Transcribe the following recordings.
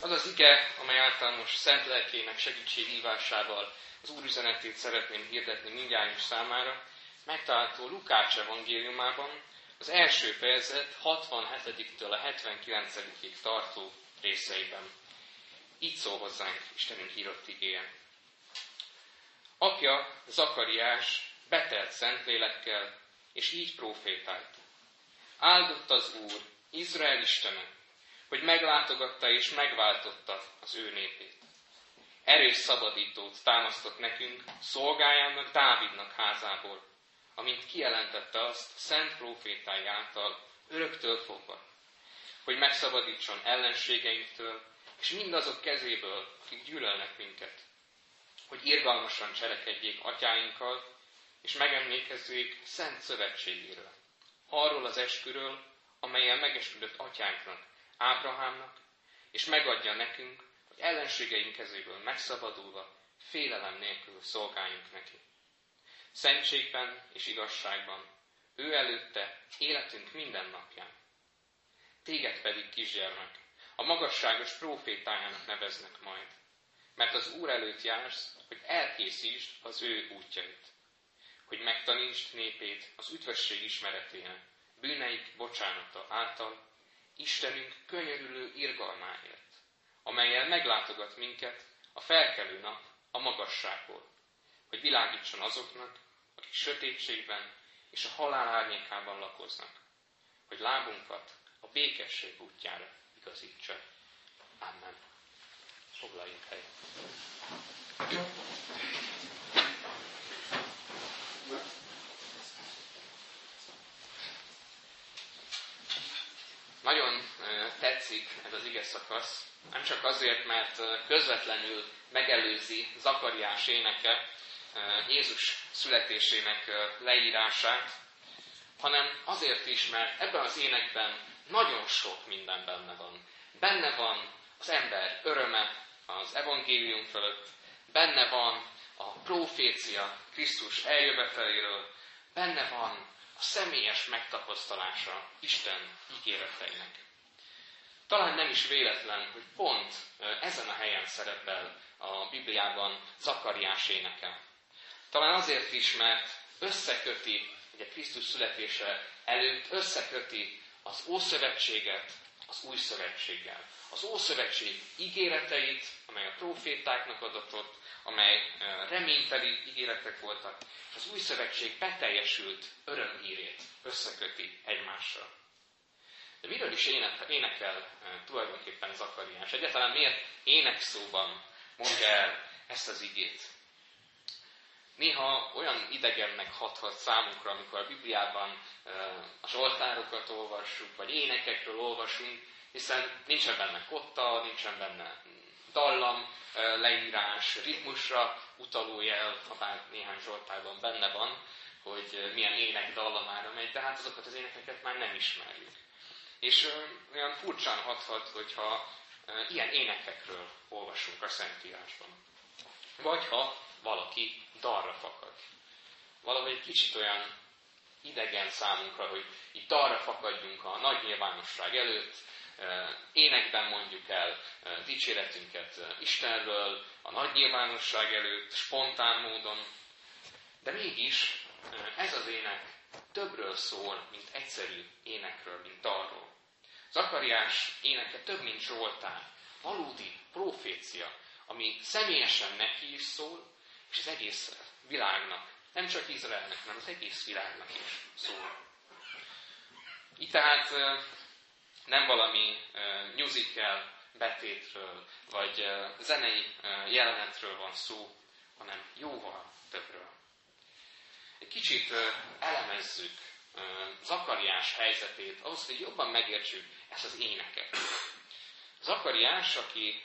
Az az ige, amely által most szent lelkének segítséghívásával az Úr üzenetét szeretném hirdetni mindjárt számára, megtalálható Lukács evangéliumában, az első fejezet 67-től a 79 tartó részeiben. Így szól hozzánk Istenünk írott igéje. Apja, Zakariás betelt szentlélekkel, és így profétált. Áldott az Úr, Izrael Istene, hogy meglátogatta és megváltotta az ő népét. Erős szabadítót támasztott nekünk, szolgájának Dávidnak házából, amint kijelentette azt szent profétái által, öröktől fogva, hogy megszabadítson ellenségeinktől, és mindazok kezéből, akik gyűlölnek minket, hogy irgalmasan cselekedjék atyáinkkal, és megemlékezzék szent szövetségéről, arról az esküről, amelyen megesküdött atyánknak, Ábrahámnak, és megadja nekünk, hogy ellenségeink kezéből megszabadulva, félelem nélkül szolgáljunk neki. Szentségben és igazságban, ő előtte életünk minden napján. Téged pedig, kisgyermek, a magasságos profétájának neveznek majd, mert az Úr előtt jársz, hogy elkészítsd az ő útjait, hogy megtanítsd népét az üdvösség ismeretének, bűneik bocsánata által, Istenünk könyörülő irgalmáért, amelyel meglátogat minket a felkelő nap a magasságból, hogy világítson azoknak, akik sötétségben és a halál árnyékában lakoznak, hogy lábunkat a békesség útjára igazítsa. Amen. Foglaljunk helyet. Nagyon tetszik ez az ige szakasz, nem csak azért, mert közvetlenül megelőzi Zakariás éneke Jézus születésének leírását, hanem azért is, mert ebben az énekben nagyon sok minden benne van. Benne van az ember öröme az evangélium fölött, benne van a profécia Krisztus eljöveteléről, benne van a személyes megtapasztalása Isten ígéreteinek. Talán nem is véletlen, hogy pont ezen a helyen szerepel a Bibliában Zakariás éneke. Talán azért is, mert összeköti, ugye Krisztus születése előtt összeköti az Ószövetséget az Új Szövetséggel. Az Ószövetség ígéreteit, amely a profétáknak adatott, amely reményteli ígéretek voltak, és az Új Szövetség beteljesült örömhírét összeköti egymással. De miről is énekel tulajdonképpen Zakariás? Egyáltalán miért énekszóban mondja el ezt az igét? Néha olyan idegennek hathat számunkra, amikor a Bibliában a zsoltárokat olvassuk, vagy énekekről olvasunk, hiszen nincsen benne kotta, nincsen benne dallam, leírás, ritmusra utaló jel, ha bár néhány zsoltárban benne van, hogy milyen ének dallamára megy, de hát azokat az énekeket már nem ismerjük. És olyan furcsán hathat, hogyha ilyen énekekről olvasunk a Szentírásban. Vagy ha valaki dalra fakad. Valahogy egy kicsit olyan idegen számunkra, hogy itt dalra fakadjunk a nagy nyilvánosság előtt, énekben mondjuk el dicséretünket Istenről, a nagy nyilvánosság előtt, spontán módon, de mégis ez az ének többről szól, mint egyszerű énekről, mint dalról. Zakariás éneke több, mint Zsoltár, valódi profécia, ami személyesen neki is szól, és az egész világnak, nem csak Izraelnek, hanem az egész világnak is szól. Itt tehát nem valami musical betétről, vagy zenei jelenetről van szó, hanem jóval többről. Egy kicsit elemezzük Zakariás helyzetét, ahhoz, hogy jobban megértsük ezt az éneket. Zakariás, aki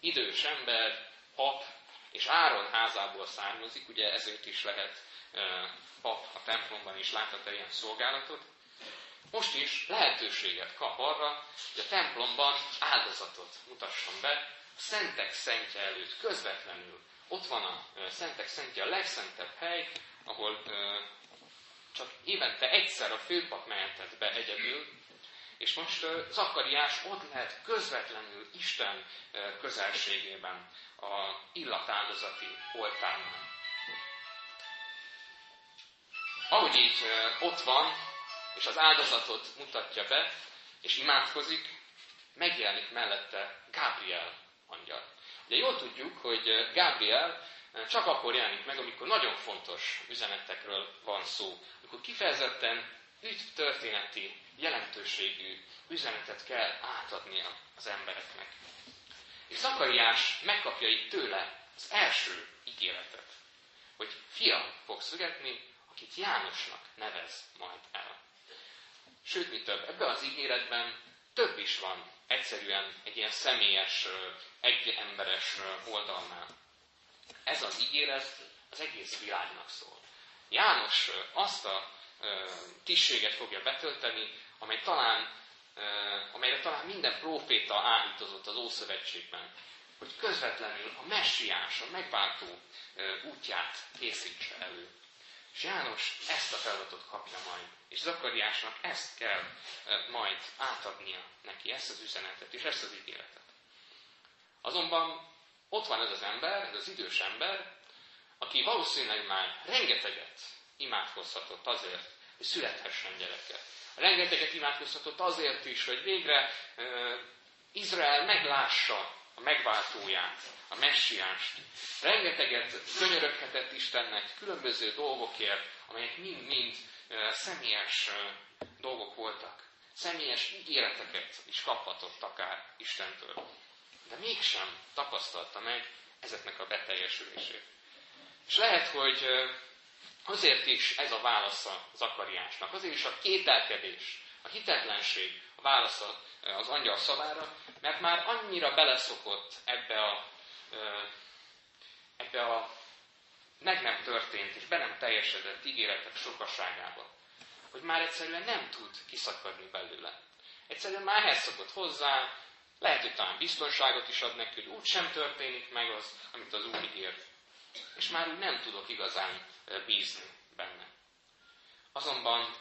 idős ember, pap, és Áron házából származik, ugye ezért is lehet pap a templomban is láthat el ilyen szolgálatot, most is lehetőséget kap arra, hogy a templomban áldozatot mutasson be, a szentek szentje előtt közvetlenül. Ott van a szentek szentje, a legszentebb hely, ahol csak évente egyszer a főpap mehetett be egyedül, És most Zakariás ott lehet közvetlenül Isten közelségében, a illatáldozati oltárnál. Ahogy így ott van, és az áldozatot mutatja be, és imádkozik, megjelenik mellette Gabriel angyal. De jól tudjuk, hogy Gabriel csak akkor jelenik meg, amikor nagyon fontos üzenetekről van szó. Amikor kifejezetten történeti jelentőségű üzenetet kell átadnia az embereknek. És Zakariás megkapja itt tőle az első ígéretet, hogy fia fog születni, akit Jánosnak nevez majd el. Sőt, mi több, ebben az ígéretben több is van egyszerűen egy ilyen személyes, egy emberes oldalnál. Ez az ígéret az egész világnak szól. János azt a tisztséget fogja betölteni, amely talán, amelyre talán minden próféta állítozott az Ószövetségben, hogy közvetlenül a messiás, a megváltó útját készítse elő. És János ezt a feladatot kapja majd. És Zakariásnak ezt kell majd átadnia neki, ezt az üzenetet és ezt az ígéretet. Azonban ott van ez az ember, ez az idős ember, aki valószínűleg már rengeteget imádkozhatott azért, hogy születhessen gyereke. Rengeteget imádkozhatott azért is, hogy végre uh, Izrael meglássa a megváltóját, a messiást. Rengeteget könyöröghetett Istennek különböző dolgokért, amelyek mind-mind személyes dolgok voltak. Személyes ígéreteket is kaphatott akár Istentől. De mégsem tapasztalta meg ezeknek a beteljesülését. És lehet, hogy Azért is ez a válasza Zakariásnak, azért is a kételkedés, a hitetlenség a válasza az angyal szavára, mert már annyira beleszokott ebbe a, ebbe a meg nem történt és be nem teljesedett ígéretek sokaságába, hogy már egyszerűen nem tud kiszakadni belőle. Egyszerűen már ehhez szokott hozzá, lehet, hogy talán biztonságot is ad neki, hogy úgy sem történik meg az, amit az Úr ígért. És már úgy nem tudok igazán bízni benne. Azonban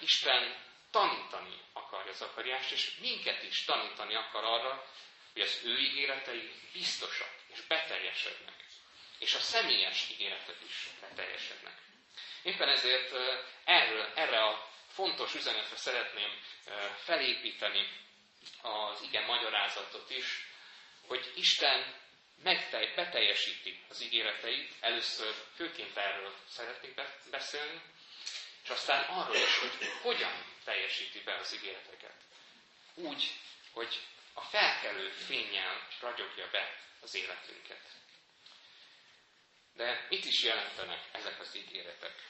Isten tanítani akarja Zakariást, és minket is tanítani akar arra, hogy az ő ígéretei biztosak és beteljesednek, és a személyes ígéretek is beteljesednek. Éppen ezért erről, erre a fontos üzenetre szeretném felépíteni az igen magyarázatot is, hogy Isten megtelj, beteljesíti az ígéreteit, először főként erről szeretnék beszélni, és aztán arról is, hogy hogyan teljesíti be az ígéreteket. Úgy, hogy a felkelő fényjel ragyogja be az életünket. De mit is jelentenek ezek az ígéretek?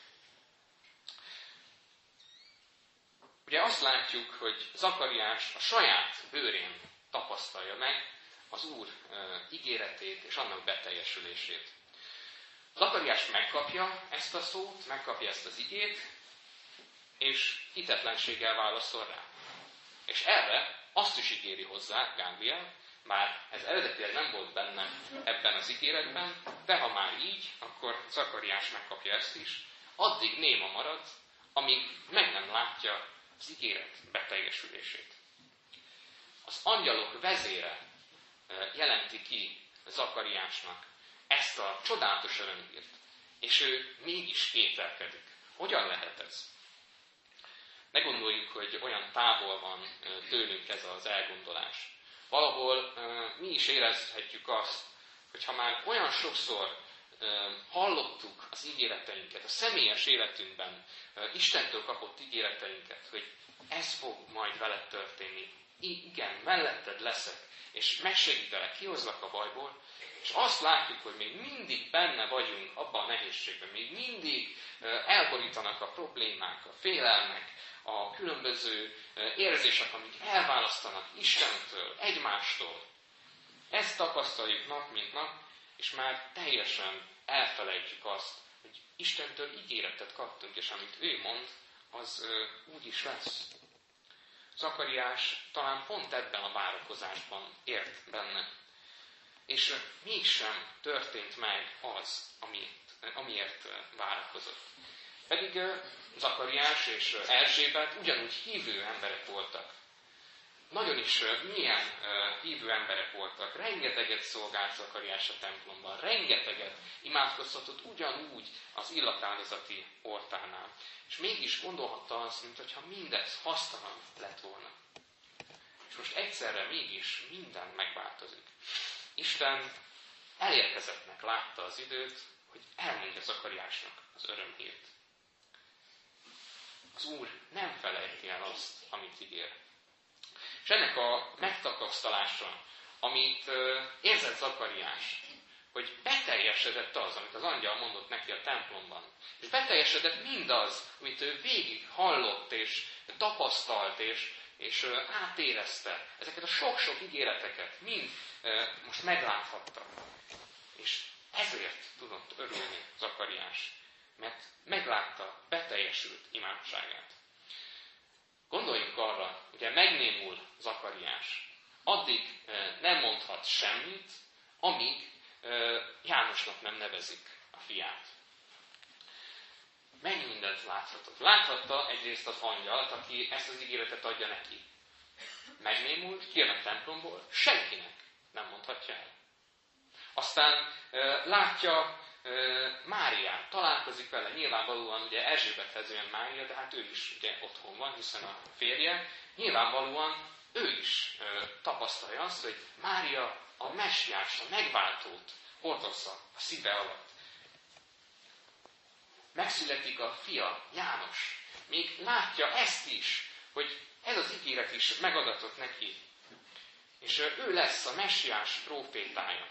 Ugye azt látjuk, hogy Zakariás a saját bőrén tapasztalja meg, az Úr ígéretét és annak beteljesülését. Zakariás megkapja ezt a szót, megkapja ezt az igét, és hitetlenséggel válaszol rá. És erre azt is ígéri hozzá Gábriel, már ez eredetileg nem volt benne ebben az ígéretben, de ha már így, akkor Zakariás megkapja ezt is, addig néma marad, amíg meg nem látja az ígéret beteljesülését. Az angyalok vezére jelenti ki Zakariásnak ezt a csodálatos örömhírt. És ő mégis kételkedik. Hogyan lehet ez? Ne gondoljuk, hogy olyan távol van tőlünk ez az elgondolás. Valahol mi is érezhetjük azt, hogy ha már olyan sokszor hallottuk az ígéreteinket, a személyes életünkben Istentől kapott ígéreteinket, hogy ez fog majd veled történni. Igen, melletted leszek és megsegítelek, kihozlak a bajból, és azt látjuk, hogy még mindig benne vagyunk abban a nehézségben, még mindig elborítanak a problémák, a félelmek, a különböző érzések, amik elválasztanak Istentől, egymástól. Ezt tapasztaljuk nap, mint nap, és már teljesen elfelejtjük azt, hogy Istentől ígéretet kaptunk, és amit ő mond, az úgy is lesz. Zakariás talán pont ebben a várakozásban ért benne. És mégsem történt meg az, amit, amiért várakozott. Pedig Zakariás és Erzsébet ugyanúgy hívő emberek voltak, nagyon is milyen hívő emberek voltak, rengeteget szolgált Zakariás a templomban, rengeteget imádkozhatott ugyanúgy az illatáldozati ortánál. És mégis gondolhatta azt, mintha mindez hasztalan lett volna. És most egyszerre mégis minden megváltozik. Isten elérkezettnek látta az időt, hogy elmondja Zakariásnak az örömhírt. Az Úr nem felejti el azt, amit ígér. És ennek a megtapasztalása, amit érzett Zakariás, hogy beteljesedett az, amit az angyal mondott neki a templomban. És beteljesedett mindaz, amit ő végig hallott és tapasztalt és, és átérezte. Ezeket a sok-sok ígéreteket mind most megláthatta. És ezért tudott örülni Zakariás, mert meglátta beteljesült imádságát. Gondoljunk arra, ugye megnémul Zakariás, addig nem mondhat semmit, amíg Jánosnak nem nevezik a fiát. Mennyi mindent láthatott? Láthatta egyrészt az angyalt, aki ezt az ígéretet adja neki. Megnémult, kijön a templomból, senkinek nem mondhatja el. Aztán látja Máriát, találkozik vele, nyilvánvalóan ugye Erzsébethez jön Mária, de hát ő is ugye otthon van, hiszen a férje. Nyilvánvalóan ő is tapasztalja azt, hogy Mária a messiás, a megváltót hordozza a szíve alatt. Megszületik a fia, János. Még látja ezt is, hogy ez az ígéret is megadatott neki. És ő lesz a messiás profétája.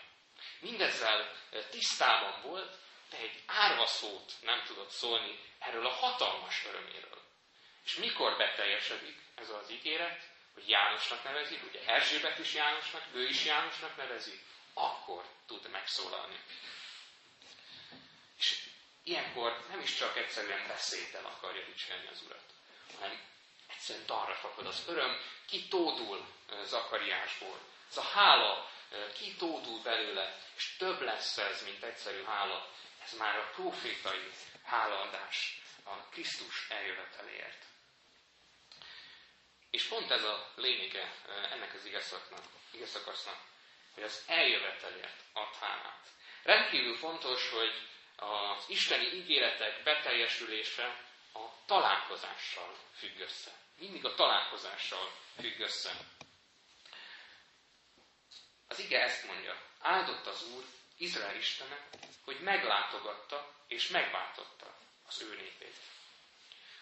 Mindezzel tisztában volt, de egy árva szót nem tudott szólni erről a hatalmas öröméről. És mikor beteljesedik ez az ígéret, hogy Jánosnak nevezik, ugye Erzsébet is Jánosnak, ő is Jánosnak nevezi, akkor tud megszólalni. És ilyenkor nem is csak egyszerűen beszédtel akarja dicsérni az Urat, hanem egyszerűen dalra fakad az öröm, kitódul Zakariásból. Ez a hála kitódul belőle, és több lesz ez, mint egyszerű hála. Ez már a profétai hálaadás a Krisztus eljöveteléért. És pont ez a lényege ennek az igazszakasznak, hogy az eljövetelért ad hálát. Rendkívül fontos, hogy az isteni ígéretek beteljesülése a találkozással függ össze. Mindig a találkozással függ össze. Az ige ezt mondja, áldott az Úr, Izrael Istene, hogy meglátogatta és megváltotta az ő népét.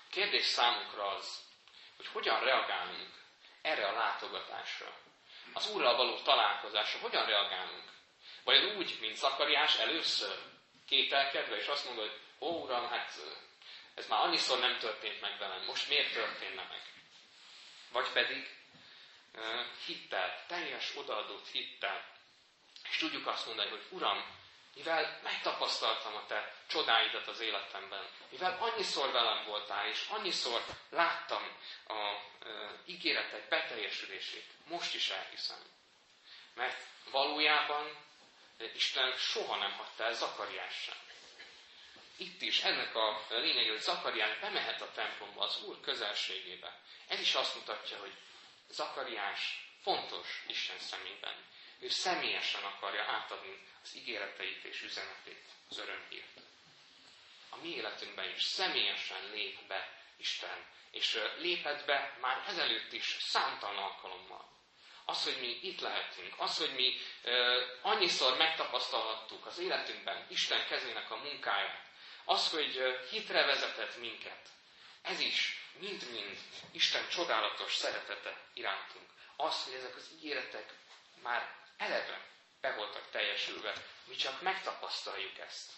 A kérdés számunkra az, hogy hogyan reagálunk erre a látogatásra, az Úrral való találkozásra, hogyan reagálunk? Vagy úgy, mint Zakariás először, kételkedve, és azt mondod, hogy ó, Uram, hát ez már annyiszor nem történt meg velem, most miért történne meg? Vagy pedig hittel, teljes odaadott hittel. És tudjuk azt mondani, hogy Uram, mivel megtapasztaltam a Te csodáidat az életemben, mivel annyiszor velem voltál, és annyiszor láttam a e, ígéretek beteljesülését, most is elhiszem. Mert valójában Isten soha nem hagyta el Zakariás sem. Itt is ennek a lényeg, hogy Zakariás bemehet a templomba, az Úr közelségébe. Ez is azt mutatja, hogy Zakariás fontos Isten szemében. Ő személyesen akarja átadni az ígéreteit és üzenetét, az örömhírt. A mi életünkben is személyesen lép be Isten, és lépett be már ezelőtt is számtalan alkalommal. Az, hogy mi itt lehetünk, az, hogy mi uh, annyiszor megtapasztalhattuk az életünkben Isten kezének a munkáját, az, hogy hitre vezetett minket, ez is mind-mind Isten csodálatos szeretete irántunk. Az, hogy ezek az ígéretek már eleve be voltak teljesülve, mi csak megtapasztaljuk ezt.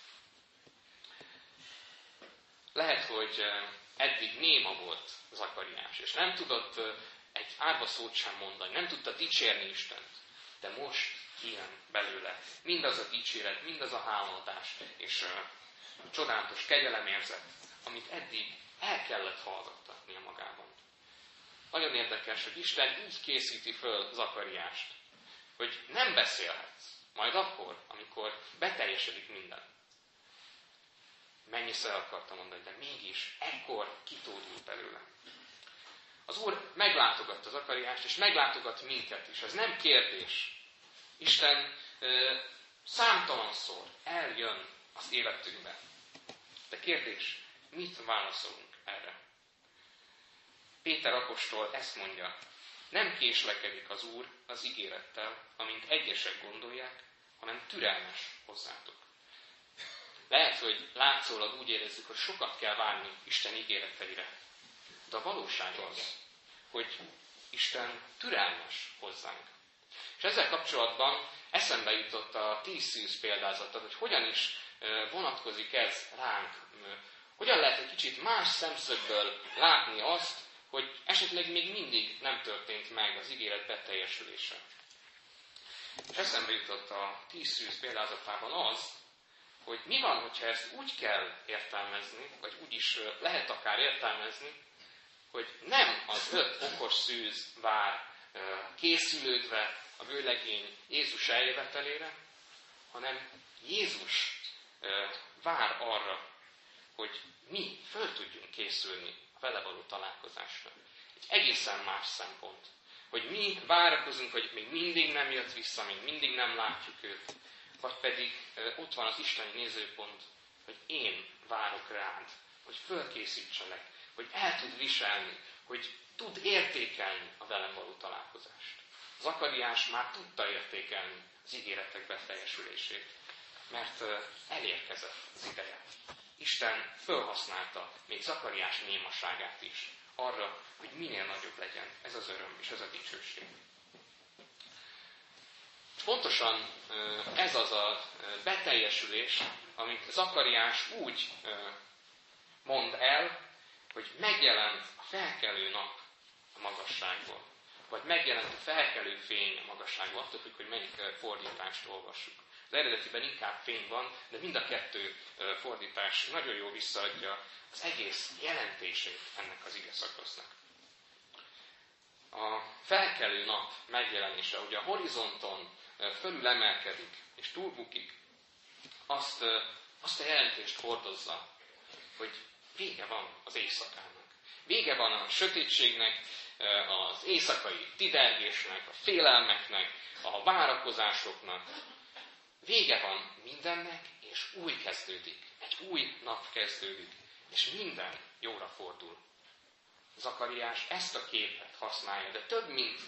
Lehet, hogy eddig néma volt Zakariás, és nem tudott egy árva szót sem mondani, nem tudta dicsérni Istent. De most kijön belőle mindaz a dicséret, mindaz a háladás, és a csodálatos kegyelemérzet, amit eddig el kellett hallgattatnia magában. Nagyon érdekes, hogy Isten így készíti föl Zakariást, hogy nem beszélhetsz, majd akkor, amikor beteljesedik minden. Mennyiszer akartam mondani, de mégis ekkor kitódult belőle. Az Úr meglátogatta az akariást, és meglátogat minket is. Ez nem kérdés. Isten számtalanszor eljön az életünkbe. De kérdés, mit válaszolunk erre? Péter apostol ezt mondja, nem késlekedik az Úr az ígérettel, amint egyesek gondolják, hanem türelmes hozzátok. Lehet, hogy látszólag úgy érezzük, hogy sokat kell várni Isten ígéreteire. De a valóság az, hogy Isten türelmes hozzánk. És ezzel kapcsolatban eszembe jutott a tíz szűz példázata, hogy hogyan is vonatkozik ez ránk. Hogyan lehet egy kicsit más szemszögből látni azt, hogy esetleg még mindig nem történt meg az ígéret beteljesülése. És eszembe jutott a tíz szűz példázatában az, hogy mi van, hogyha ezt úgy kell értelmezni, vagy úgy is lehet akár értelmezni, hogy nem az öt okos szűz vár készülődve a vőlegény Jézus eljövetelére, hanem Jézus vár arra, hogy mi föl tudjunk készülni a vele való találkozásra. Egy egészen más szempont. Hogy mi várakozunk, hogy még mindig nem jött vissza, még mindig nem látjuk őt, vagy pedig ott van az Isteni nézőpont, hogy én várok rád, hogy fölkészítselek, hogy el tud viselni, hogy tud értékelni a velem való találkozást. Zakariás már tudta értékelni az ígéretek beteljesülését, mert elérkezett az ideje. Isten felhasználta még Zakariás némaságát is arra, hogy minél nagyobb legyen ez az öröm és ez a dicsőség. Pontosan ez az a beteljesülés, amit Zakariás úgy mond el, hogy megjelent a felkelő nap a magasságból. Vagy megjelent a felkelő fény a magasságból, attól függ, hogy melyik fordítást olvassuk. Az eredetiben inkább fény van, de mind a kettő fordítás nagyon jól visszaadja az egész jelentését ennek az ige szakasznak. A felkelő nap megjelenése, ugye a horizonton fölül emelkedik és túlbukik, azt, azt a jelentést hordozza, hogy vége van az éjszakának. Vége van a sötétségnek, az éjszakai tidergésnek, a félelmeknek, a várakozásoknak. Vége van mindennek, és új kezdődik. Egy új nap kezdődik, és minden jóra fordul. Zakariás ezt a képet használja, de több, mint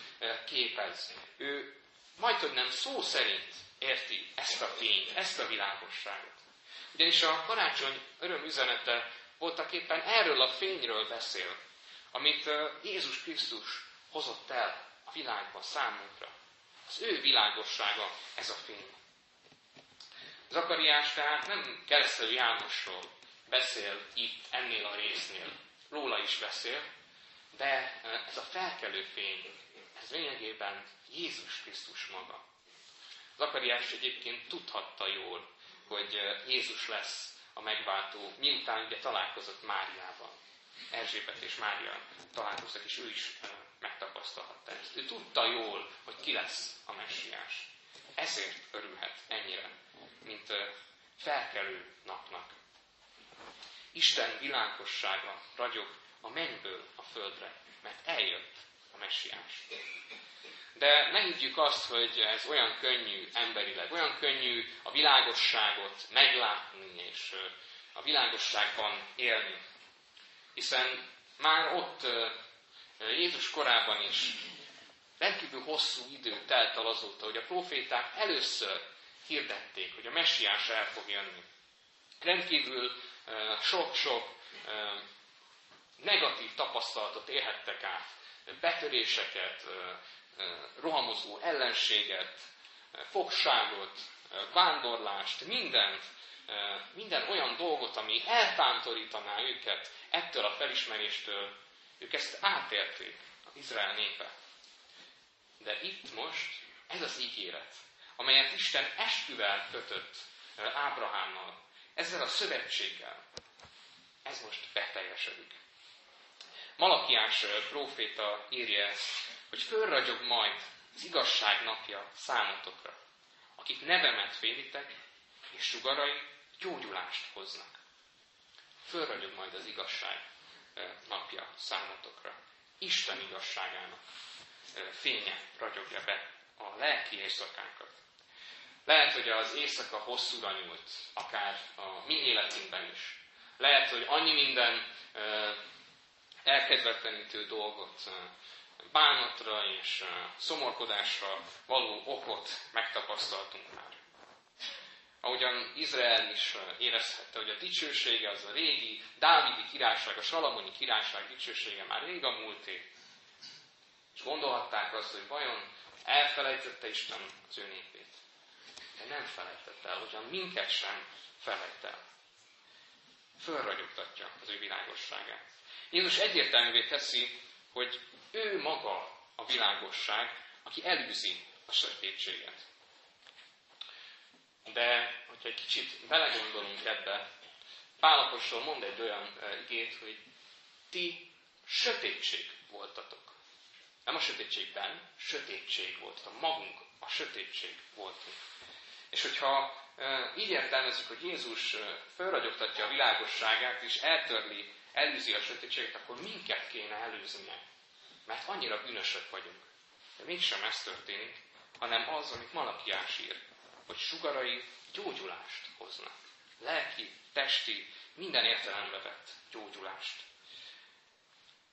képez. Ő majd hogy nem szó szerint érti ezt a fényt, ezt a világosságot. Ugyanis a karácsony örömüzenete voltak éppen erről a fényről beszél, amit Jézus Krisztus hozott el a világba számunkra. Az ő világossága ez a fény. Zakariás tehát nem keresztelő Jánosról beszél itt ennél a résznél, róla is beszél, de ez a felkelő fény, ez lényegében Jézus Krisztus maga. Zakariás egyébként tudhatta jól, hogy Jézus lesz a megváltó, miután ugye találkozott Máriával. Erzsébet és Mária találkoztak, és ő is megtapasztalhatta ezt. Ő tudta jól, hogy ki lesz a messiás. Ezért örülhet ennyire, mint felkelő napnak. Isten világossága ragyog a mennyből a földre, mert eljött a messiás. De ne higgyük azt, hogy ez olyan könnyű emberileg, olyan könnyű a világosságot meglátni és a világosságban élni. Hiszen már ott Jézus korában is rendkívül hosszú idő telt el azóta, hogy a proféták először hirdették, hogy a messiás el fog jönni. Rendkívül sok-sok negatív tapasztalatot élhettek át, betöréseket, rohamozó ellenséget, fogságot, vándorlást, mindent, minden olyan dolgot, ami eltántorítaná őket ettől a felismeréstől, ők ezt átérték, az Izrael népe. De itt most ez az ígéret, amelyet Isten esküvel kötött Ábrahámmal, ezzel a szövetséggel, ez most beteljesedik. Malakiás próféta írja ezt, hogy fölragyog majd az igazság napja számotokra, akik nevemet félitek, és sugarai gyógyulást hoznak. Fölragyog majd az igazság napja számotokra. Isten igazságának fénye ragyogja be a lelki éjszakánkat. Lehet, hogy az éjszaka hosszúra nyúlt, akár a mi életünkben is. Lehet, hogy annyi minden elkedvetlenítő dolgot, bánatra és szomorkodásra való okot megtapasztaltunk már. Ahogyan Izrael is érezhette, hogy a dicsősége az a régi Dávidi királyság, a Salamoni királyság dicsősége már rég a múlté. És gondolhatták azt, hogy vajon elfelejtette Isten az ő népét. De nem felejtette el, hogyan minket sem felejt el. Fölragyogtatja az ő világosságát. Jézus egyértelművé teszi, hogy ő maga a világosság, aki elűzi a sötétséget. De, hogyha egy kicsit belegondolunk ebbe, Pálapostól mond egy olyan igét, hogy ti sötétség voltatok. Nem a sötétségben, sötétség volt. A magunk a sötétség voltunk. És hogyha így értelmezzük, hogy Jézus felragyogtatja a világosságát, és eltörli, elűzi a sötétséget, akkor minket kéne előznie. Mert annyira bűnösök vagyunk. De mégsem ez történik, hanem az, amit Malakiás ír, hogy sugarai gyógyulást hoznak. Lelki, testi, minden értelembe vett gyógyulást.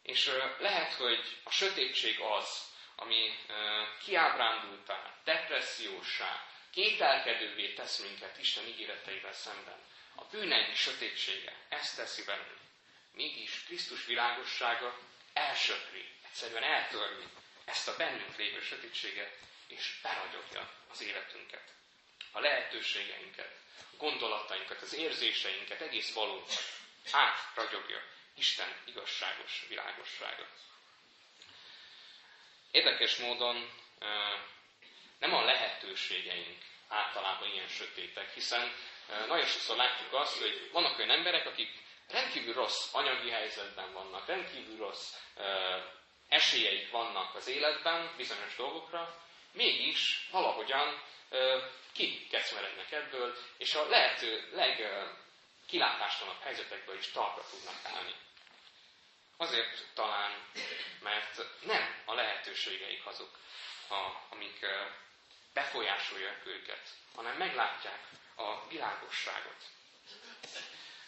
És lehet, hogy a sötétség az, ami kiábrándultá, depressziósá, kételkedővé tesz minket Isten ígéreteivel szemben. A bűneink sötétsége, ezt teszi bennünk. Mégis Krisztus világossága elsöpri, egyszerűen eltörni ezt a bennünk lévő sötétséget, és beragyogja az életünket, a lehetőségeinket, a gondolatainkat, az érzéseinket, egész valóban átragyogja Isten igazságos világossága. Érdekes módon nem a lehetőségeink általában ilyen sötétek, hiszen nagyon sokszor látjuk azt, hogy vannak olyan emberek, akik rendkívül rossz anyagi helyzetben vannak, rendkívül rossz esélyeik vannak az életben bizonyos dolgokra, mégis valahogyan kikecmerednek ebből, és a lehető legkilátástalanabb helyzetekből is talpra tudnak állni. Azért talán, mert nem a lehetőségeik azok, a, amik befolyásolják őket, hanem meglátják a világosságot.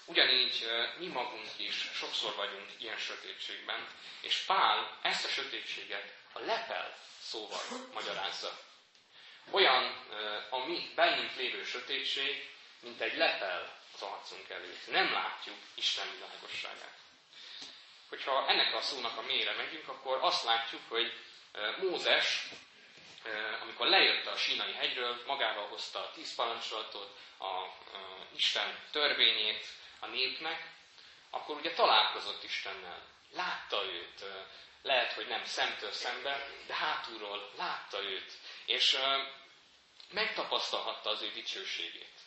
Ugyanígy mi magunk is sokszor vagyunk ilyen sötétségben, és Pál ezt a sötétséget a lepel szóval magyarázza. Olyan a mi bennünk lévő sötétség, mint egy lepel az arcunk előtt. Nem látjuk Isten világosságát. Hogyha ennek a szónak a mélyre megyünk, akkor azt látjuk, hogy Mózes, amikor lejött a sínai hegyről, magával hozta a tíz parancsolatot, a Isten törvényét a népnek, akkor ugye találkozott Istennel. Látta őt, lehet, hogy nem szemtől szembe, de hátulról látta őt, és megtapasztalhatta az ő dicsőségét.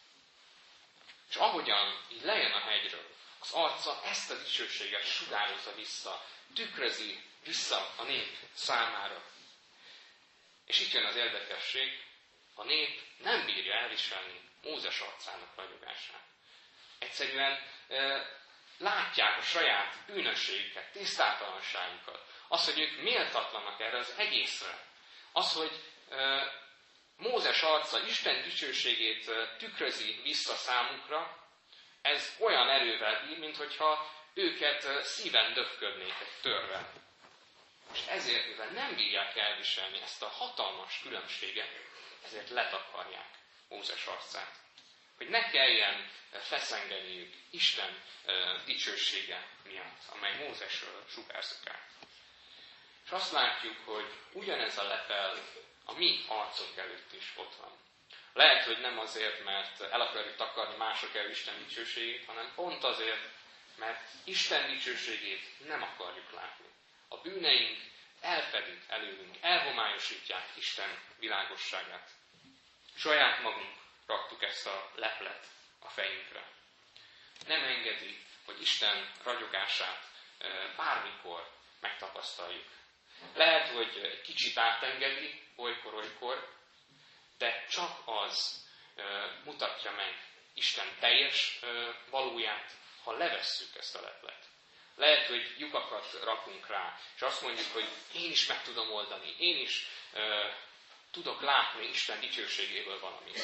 És ahogyan így lejön a hegyről, az arca ezt a dicsőséget sugározza vissza, tükrözi vissza a nép számára. És itt jön az érdekesség, a nép nem bírja elviselni Mózes arcának ragyogását. Egyszerűen e, látják a saját bűnösségüket, tisztátalanságukat, az, hogy ők méltatlanak erre az egészre, az, hogy e, Mózes arca Isten dicsőségét tükrözi vissza számukra, ez olyan erővel bír, mintha őket szíven döfködnék egy. És ezért, mivel nem bírják elviselni ezt a hatalmas különbséget, ezért letakarják Mózes arcát. Hogy ne kelljen feszengeniük Isten dicsősége miatt, amely Mózesről sugárzik át. És azt látjuk, hogy ugyanez a lepel a mi arcunk előtt is ott van. Lehet, hogy nem azért, mert el akarjuk takarni mások el Isten dicsőségét, hanem pont azért, mert Isten dicsőségét nem akarjuk látni. A bűneink elfedik előlünk, elhomályosítják Isten világosságát. Saját magunk raktuk ezt a leplet a fejünkre. Nem engedi, hogy Isten ragyogását bármikor megtapasztaljuk. Lehet, hogy egy kicsit átengedi, olykor-olykor, de csak az mutatja meg Isten teljes valóját, ha levesszük ezt a leplet. Lehet, hogy lyukakat rakunk rá, és azt mondjuk, hogy én is meg tudom oldani, én is uh, tudok látni Isten dicsőségéből valamit.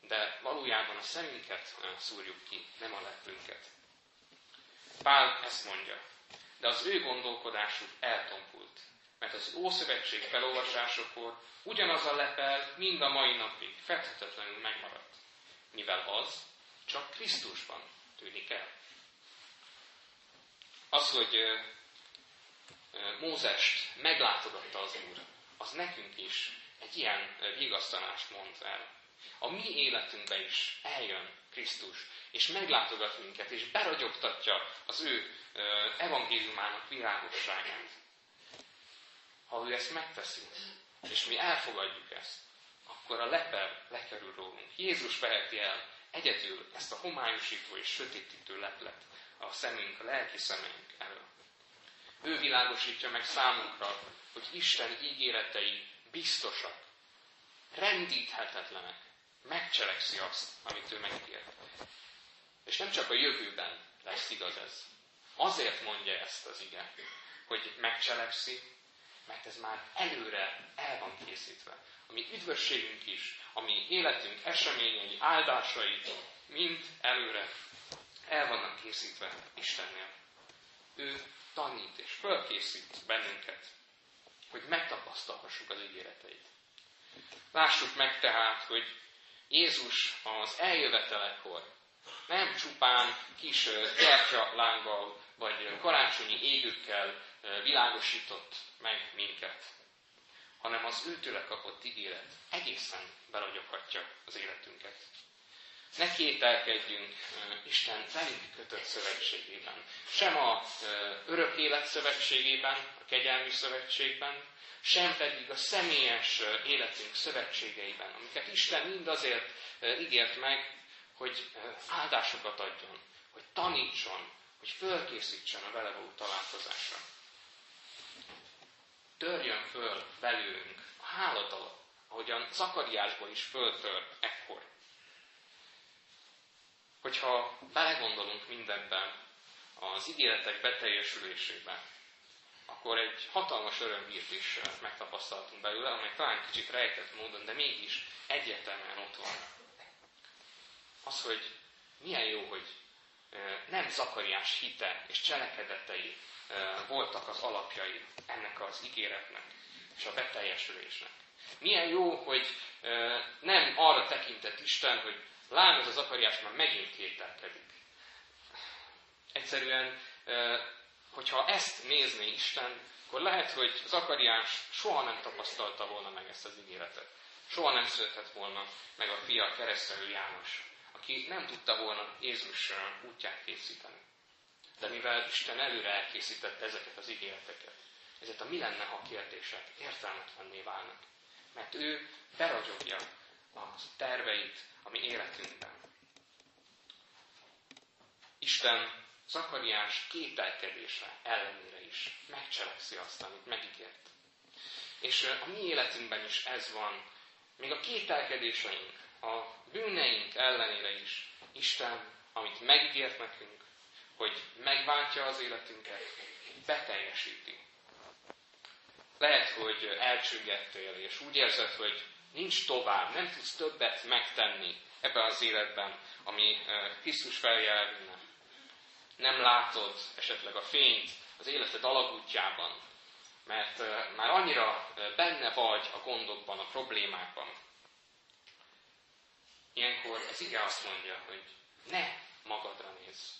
De valójában a szemünket szúrjuk ki, nem a lepünket. Pál ezt mondja, de az ő gondolkodásuk eltompult, mert az Ószövetség felolvasásokor ugyanaz a lepel mind a mai napig fethetetlenül megmaradt, mivel az csak Krisztusban tűnik el. Az, hogy Mózest meglátogatta az Úr, az nekünk is egy ilyen vigasztalást mond el. A mi életünkbe is eljön Krisztus, és meglátogat minket, és beragyogtatja az ő evangéliumának világosságát. Ha ő ezt megteszi, és mi elfogadjuk ezt, akkor a lepel lekerül rólunk. Jézus veheti el egyedül ezt a homályosító és sötétítő leplet a szemünk, a lelki szemünk elől. Ő világosítja meg számunkra, hogy Isten ígéretei biztosak, rendíthetetlenek, megcselekszi azt, amit ő megígért. És nem csak a jövőben lesz igaz ez. Azért mondja ezt az ige, hogy megcselekszi, mert ez már előre el van készítve. A mi üdvösségünk is, a mi életünk eseményei, áldásai mind előre el vannak készítve Istennél. Ő tanít és fölkészít bennünket, hogy megtapasztalhassuk az ígéreteit. Lássuk meg tehát, hogy Jézus az eljövetelekor nem csupán kis lánggal vagy karácsonyi égőkkel világosított meg minket, hanem az őtőle kapott ígéret egészen beragyoghatja az életünket. Ne kételkedjünk Isten velünk kötött szövetségében. Sem a örök élet szövetségében, a kegyelmi szövetségben, sem pedig a személyes életünk szövetségeiben, amiket Isten mind azért ígért meg, hogy áldásokat adjon, hogy tanítson, hogy fölkészítsen a vele való találkozásra. Törjön föl belőlünk a háladal, ahogyan Zakariásból is föltör ekkor. Hogyha belegondolunk mindenben, az ígéretek beteljesülésében, akkor egy hatalmas örömhírt is megtapasztaltunk belőle, amely talán kicsit rejtett módon, de mégis egyértelműen ott van. Az, hogy milyen jó, hogy nem Zakariás hite és cselekedetei voltak az alapjai ennek az ígéretnek és a beteljesülésnek. Milyen jó, hogy nem arra tekintett Isten, hogy lám ez az Zakariás már megint kételkedik. Egyszerűen hogyha ezt nézné Isten, akkor lehet, hogy Zakariás soha nem tapasztalta volna meg ezt az ígéretet. Soha nem született volna meg a fia keresztelő János, aki nem tudta volna Jézus útját készíteni. De mivel Isten előre elkészítette ezeket az ígéreteket, ezért a mi lenne, ha kérdések értelmetlenné válnak. Mert ő beragyogja a terveit a mi életünkben. Isten Zakariás kételkedése ellenére is megcselekszi azt, amit megígért. És a mi életünkben is ez van. Még a kételkedéseink, a bűneink ellenére is Isten, amit megígért nekünk, hogy megváltja az életünket, beteljesíti. Lehet, hogy elcsüggettél, és úgy érzed, hogy nincs tovább, nem tudsz többet megtenni ebben az életben, ami Krisztus feljelölne nem látod esetleg a fényt az életed alagútjában, mert már annyira benne vagy a gondokban, a problémákban. Ilyenkor az ige azt mondja, hogy ne magadra nézz.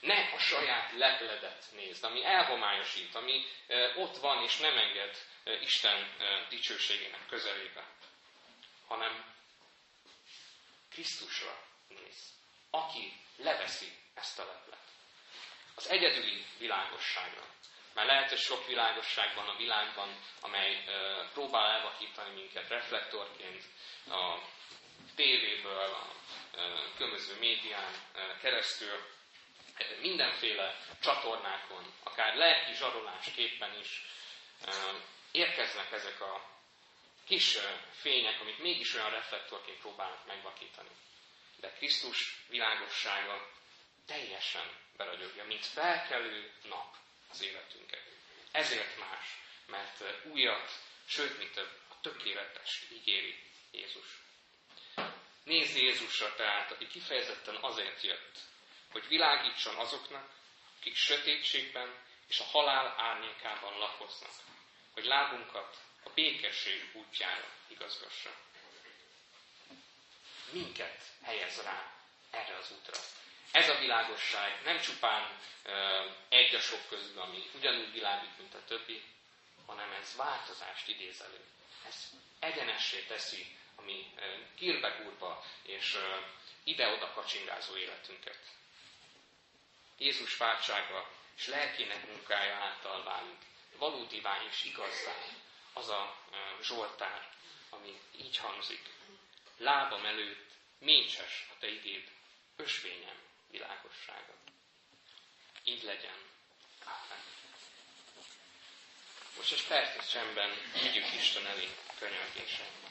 Ne a saját lepledet nézd, ami elhomályosít, ami ott van és nem enged Isten dicsőségének közelébe, hanem Krisztusra néz, aki leveszi ezt a leplet az egyedüli világosságra. Mert lehet, hogy sok világosság van a világban, amely próbál elvakítani minket reflektorként a tévéből, a ö, különböző médián ö, keresztül, mindenféle csatornákon, akár lelki zsarolásképpen is érkeznek ezek a kis fények, amik mégis olyan reflektorként próbálnak megvakítani. De Krisztus világossága teljesen beragyogja, mint felkelő nap az életünket. Ezért más, mert újat, sőt, mi több, a tökéletes ígéri Jézus. Nézz Jézusra tehát, aki kifejezetten azért jött, hogy világítson azoknak, akik sötétségben és a halál árnyékában lakoznak, hogy lábunkat a békesség útjára igazgassa. Minket helyez rá erre az útra. Ez a világosság nem csupán egy a sok közül, ami ugyanúgy világít, mint a többi, hanem ez változást idéz elő. Ez egyenessé teszi a mi kirbegúrba és ide-oda kacsingázó életünket. Jézus váltsága és lelkének munkája által válik valódivá és igazzá az a zsoltár, ami így hangzik. Lábam előtt mécses a te igéd, ösvényem világossága. Így legyen. Amen. Most egy perces csendben vigyük Isten elé könyörgésen.